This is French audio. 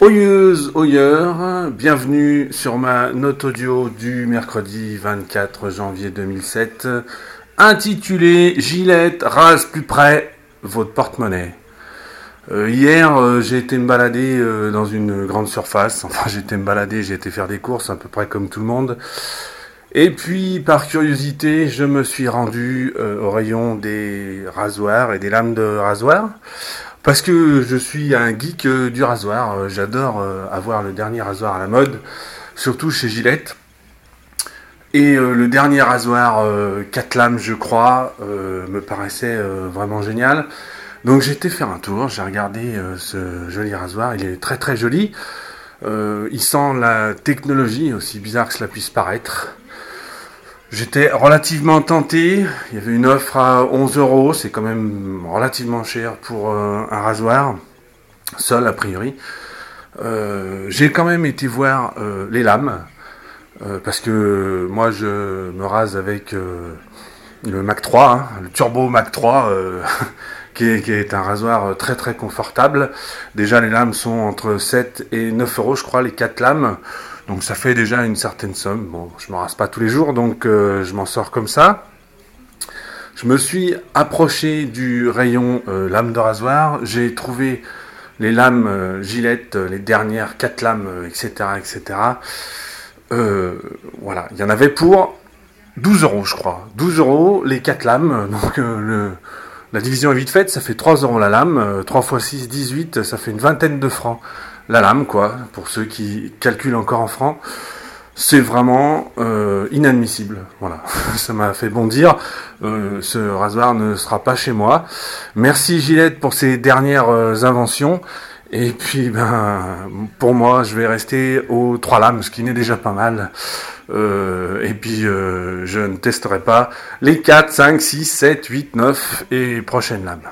Oyeuse, oyeur, bienvenue sur ma note audio du mercredi 24 janvier 2007, intitulée Gillette rase plus près votre porte-monnaie. Euh, hier, euh, j'ai été me balader euh, dans une grande surface. Enfin, j'ai été me balader, j'ai été faire des courses, à peu près comme tout le monde. Et puis, par curiosité, je me suis rendu au rayon des rasoirs et des lames de rasoir. Parce que je suis un geek euh, du rasoir. Euh, j'adore euh, avoir le dernier rasoir à la mode, surtout chez Gillette. Et le dernier rasoir 4 lames, je crois, me paraissait vraiment génial. Donc j'ai été faire un tour, j'ai regardé ce joli rasoir, il est très très joli. il sent la technologie, aussi bizarre que cela puisse paraître. J'étais relativement tenté. Il y avait une offre à 11 euros. C'est quand même relativement cher pour euh, un rasoir. Seul, a priori. Euh, j'ai quand même été voir euh, les lames. parce que moi, je me rase avec le Mac 3, hein, le Turbo Mac 3. Qui est, qui est, un rasoir très très confortable. Déjà les lames sont entre 7 et 9 euros je crois les 4 lames. Donc ça fait déjà une certaine somme. Bon, je me rase pas tous les jours, donc euh, je m'en sors comme ça. Je me suis approché du rayon euh, lame de rasoir. J'ai trouvé les lames euh, gilettes, les dernières quatre lames, etc., etc. voilà, il y en avait pour 12 euros, je crois. 12 euros les quatre lames. Donc la division est vite faite, ça fait 3 euros la lame. 3 x 6, 18, ça fait une vingtaine de francs la lame, quoi, pour ceux qui calculent encore en francs. C'est vraiment euh, inadmissible. Voilà, ça m'a fait bondir. Euh, ce rasoir ne sera pas chez moi. Merci Gillette pour ces dernières euh, inventions. Et puis, ben, pour moi, je vais rester aux trois lames, ce qui n'est déjà pas mal. et puis, je ne testerai pas les 4, 5, 6, 7, 8, 9 et prochaines lames.